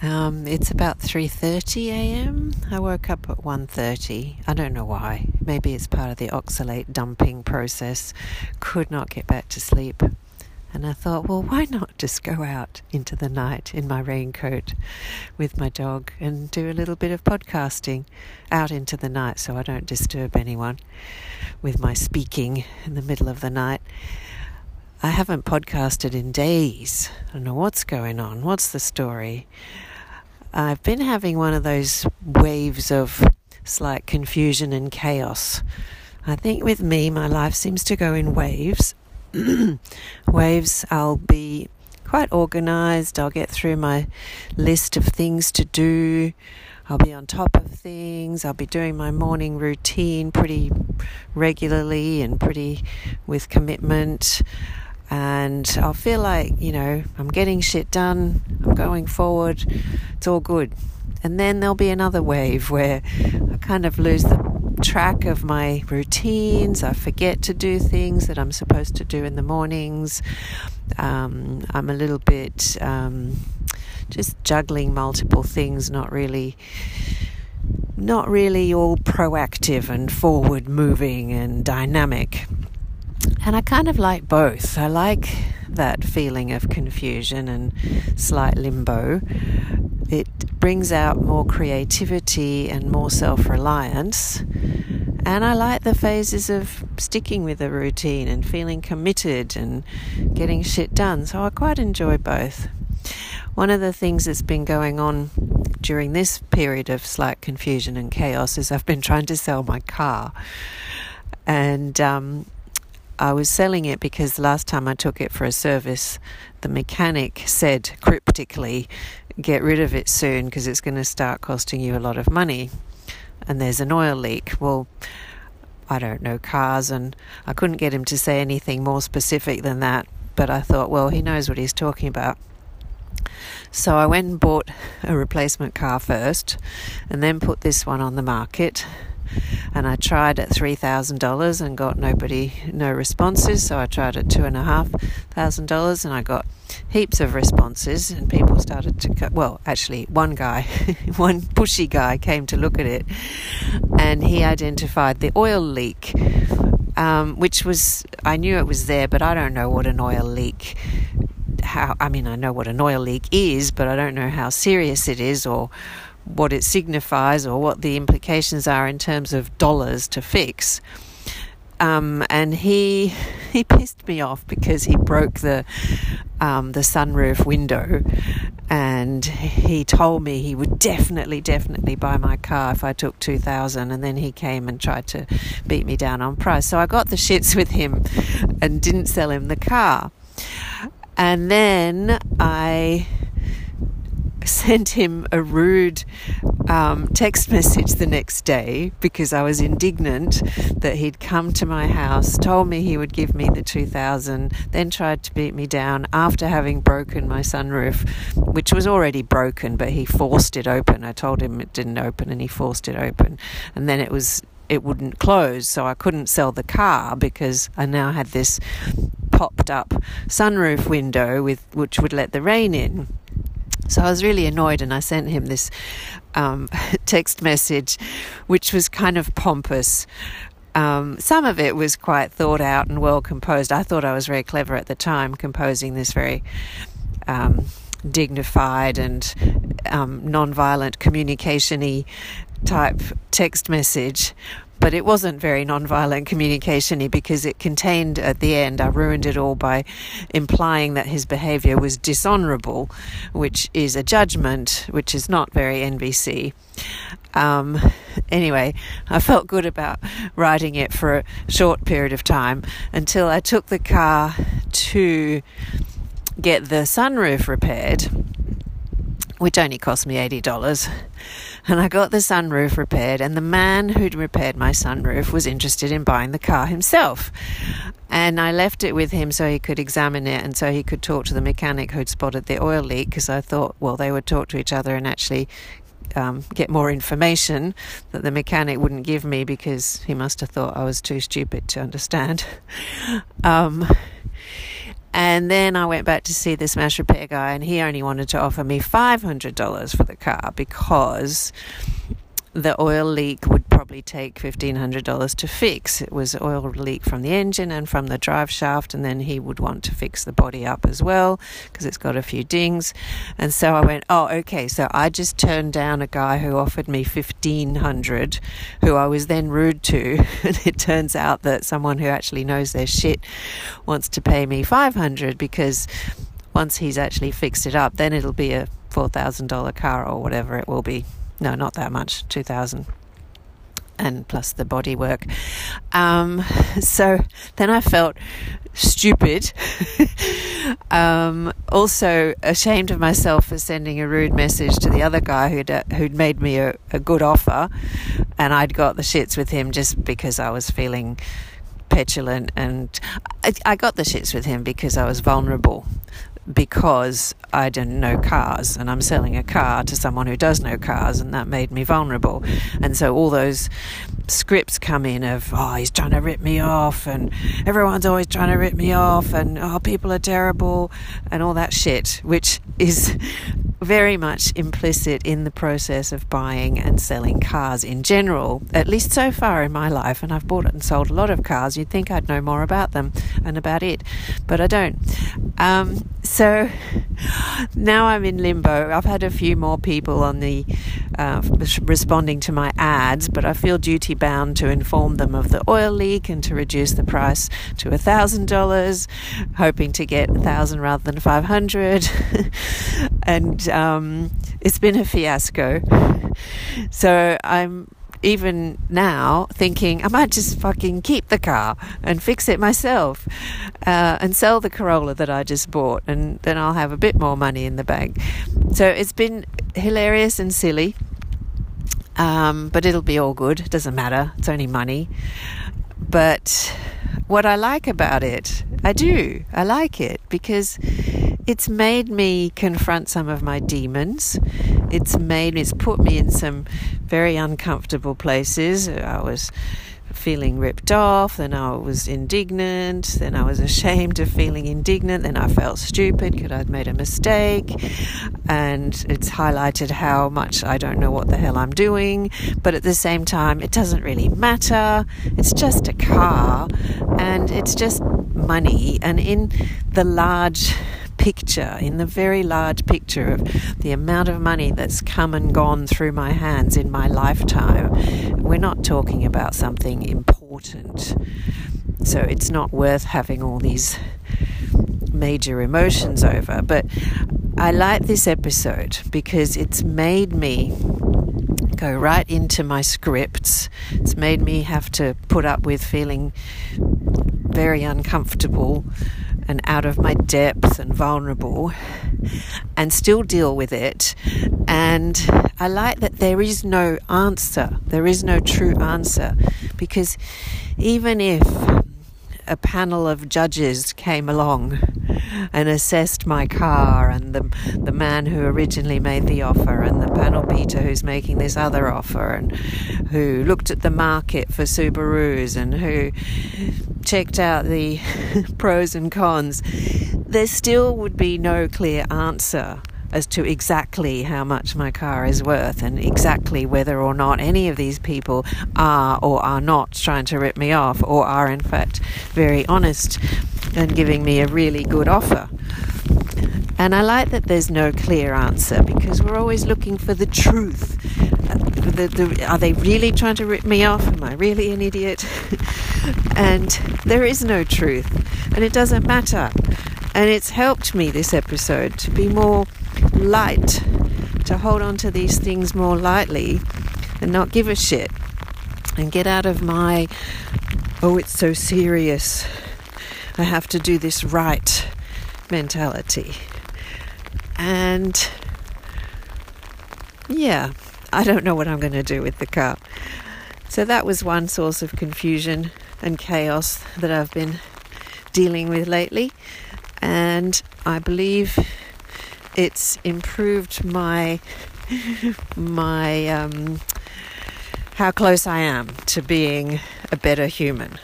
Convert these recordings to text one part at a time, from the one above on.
Um, it's about 3:30 a.m. I woke up at 1:30. I don't know why. Maybe it's part of the oxalate dumping process. Could not get back to sleep. And I thought, well, why not just go out into the night in my raincoat with my dog and do a little bit of podcasting out into the night so I don't disturb anyone with my speaking in the middle of the night. I haven't podcasted in days. I don't know what's going on. What's the story? I've been having one of those waves of slight confusion and chaos. I think with me, my life seems to go in waves. waves, I'll be quite organized. I'll get through my list of things to do. I'll be on top of things. I'll be doing my morning routine pretty regularly and pretty with commitment and I'll feel like, you know, I'm getting shit done, I'm going forward, it's all good. And then there'll be another wave where I kind of lose the track of my routines, I forget to do things that I'm supposed to do in the mornings. Um, I'm a little bit um, just juggling multiple things, not really not really all proactive and forward moving and dynamic. And I kind of like both. I like that feeling of confusion and slight limbo. It brings out more creativity and more self reliance. And I like the phases of sticking with a routine and feeling committed and getting shit done. So I quite enjoy both. One of the things that's been going on during this period of slight confusion and chaos is I've been trying to sell my car. And um, I was selling it because the last time I took it for a service, the mechanic said cryptically, get rid of it soon because it's going to start costing you a lot of money. And there's an oil leak. Well, I don't know cars, and I couldn't get him to say anything more specific than that. But I thought, well, he knows what he's talking about. So I went and bought a replacement car first, and then put this one on the market and I tried at three thousand dollars and got nobody, no responses. So I tried at two and a half thousand dollars and I got heaps of responses. And people started to, well, actually, one guy, one pushy guy, came to look at it, and he identified the oil leak. Um, which was I knew it was there, but I don't know what an oil leak how I mean I know what an oil leak is, but I don't know how serious it is or what it signifies or what the implications are in terms of dollars to fix. Um, and he he pissed me off because he broke the um, the sunroof window, and he told me he would definitely definitely buy my car if I took two thousand. And then he came and tried to beat me down on price. So I got the shits with him, and didn't sell him the car. And then I sent him a rude um, text message the next day because I was indignant that he'd come to my house, told me he would give me the 2000, then tried to beat me down after having broken my sunroof, which was already broken, but he forced it open. I told him it didn't open and he forced it open. And then it was it wouldn't close, so I couldn't sell the car because I now had this popped up sunroof window with which would let the rain in. So I was really annoyed, and I sent him this um, text message, which was kind of pompous. Um, some of it was quite thought out and well composed. I thought I was very clever at the time, composing this very um, dignified and um, non-violent communication-y type text message but it wasn't very non-violent communication because it contained at the end, I ruined it all by implying that his behavior was dishonorable, which is a judgment, which is not very NVC. Um, anyway, I felt good about writing it for a short period of time until I took the car to get the sunroof repaired which only cost me $80. And I got the sunroof repaired, and the man who'd repaired my sunroof was interested in buying the car himself. And I left it with him so he could examine it and so he could talk to the mechanic who'd spotted the oil leak because I thought, well, they would talk to each other and actually um, get more information that the mechanic wouldn't give me because he must have thought I was too stupid to understand. Um, And then I went back to see the smash repair guy, and he only wanted to offer me $500 for the car because the oil leak would probably take $1,500 to fix. It was oil leak from the engine and from the drive shaft, and then he would want to fix the body up as well because it's got a few dings. And so I went, oh, okay. So I just turned down a guy who offered me 1500 who I was then rude to. and it turns out that someone who actually knows their shit wants to pay me 500 because once he's actually fixed it up, then it'll be a $4,000 car or whatever it will be no, not that much, 2000 and plus the body work. Um, so then I felt stupid. um, also ashamed of myself for sending a rude message to the other guy who'd uh, who'd made me a, a good offer, and I'd got the shits with him just because I was feeling petulant and I, I got the shits with him because I was vulnerable because I didn't know cars and I'm selling a car to someone who does know cars and that made me vulnerable. And so all those scripts come in of, oh, he's trying to rip me off and everyone's always trying to rip me off and, oh, people are terrible and all that shit, which is very much implicit in the process of buying and selling cars in general, at least so far in my life. And I've bought and sold a lot of cars. You'd think I'd know more about them and about it, but I don't. Um, so now I'm in limbo. I've had a few more people on the uh, responding to my ads, but I feel duty bound to inform them of the oil leak and to reduce the price to a thousand dollars, hoping to get a thousand rather than five hundred. and um, it's been a fiasco. So I'm even now thinking I might just fucking keep the car and fix it myself uh, and sell the Corolla that I just bought, and then I'll have a bit more money in the bank. So it's been hilarious and silly, um, but it'll be all good. It doesn't matter, it's only money. But what I like about it, I do, I like it because it's made me confront some of my demons. It's made it's put me in some very uncomfortable places. I was feeling ripped off, then I was indignant, then I was ashamed of feeling indignant, then I felt stupid because I'd made a mistake, and it's highlighted how much I don't know what the hell I'm doing, but at the same time, it doesn't really matter. It's just a car, and it's just money, and in the large picture, in the very large picture of the amount of money that's come and gone through my hands in my lifetime, we're not talking about something important. So it's not worth having all these major emotions over. But I like this episode because it's made me go right into my scripts. It's made me have to put up with feeling very uncomfortable and out of my depth and vulnerable and still deal with it. And I like that there is no answer, there is no true answer because even if a panel of judges came along and assessed my car and the the man who originally made the offer and the panel beater who's making this other offer and who looked at the market for Subarus and who checked out the pros and cons there still would be no clear answer as to exactly how much my car is worth and exactly whether or not any of these people are or are not trying to rip me off or are in fact very honest and giving me a really good offer. And I like that there's no clear answer because we're always looking for the truth. The, the, are they really trying to rip me off? Am I really an idiot? and there is no truth, and it doesn't matter. And it's helped me this episode to be more light, to hold on to these things more lightly and not give a shit and get out of my, oh, it's so serious, I have to do this right mentality. And yeah, I don't know what I'm going to do with the car. So that was one source of confusion and chaos that I've been dealing with lately. And I believe it's improved my my um, how close I am to being a better human.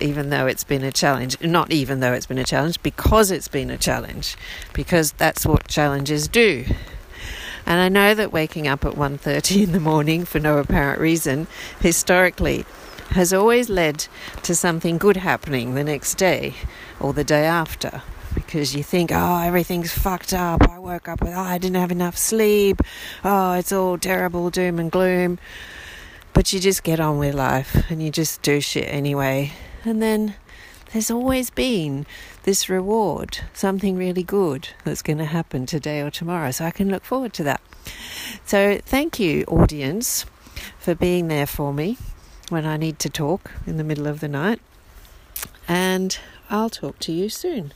even though it's been a challenge. Not even though it's been a challenge, because it's been a challenge, because that's what challenges do. And I know that waking up at 1:30 in the morning for no apparent reason historically has always led to something good happening the next day or the day after because you think, oh, everything's fucked up. I woke up with, oh, I didn't have enough sleep. Oh, it's all terrible, doom and gloom. But you just get on with life and you just do shit anyway. And then there's always been this reward, something really good that's going to happen today or tomorrow. So I can look forward to that. So thank you, audience, for being there for me when I need to talk in the middle of the night. And I'll talk to you soon.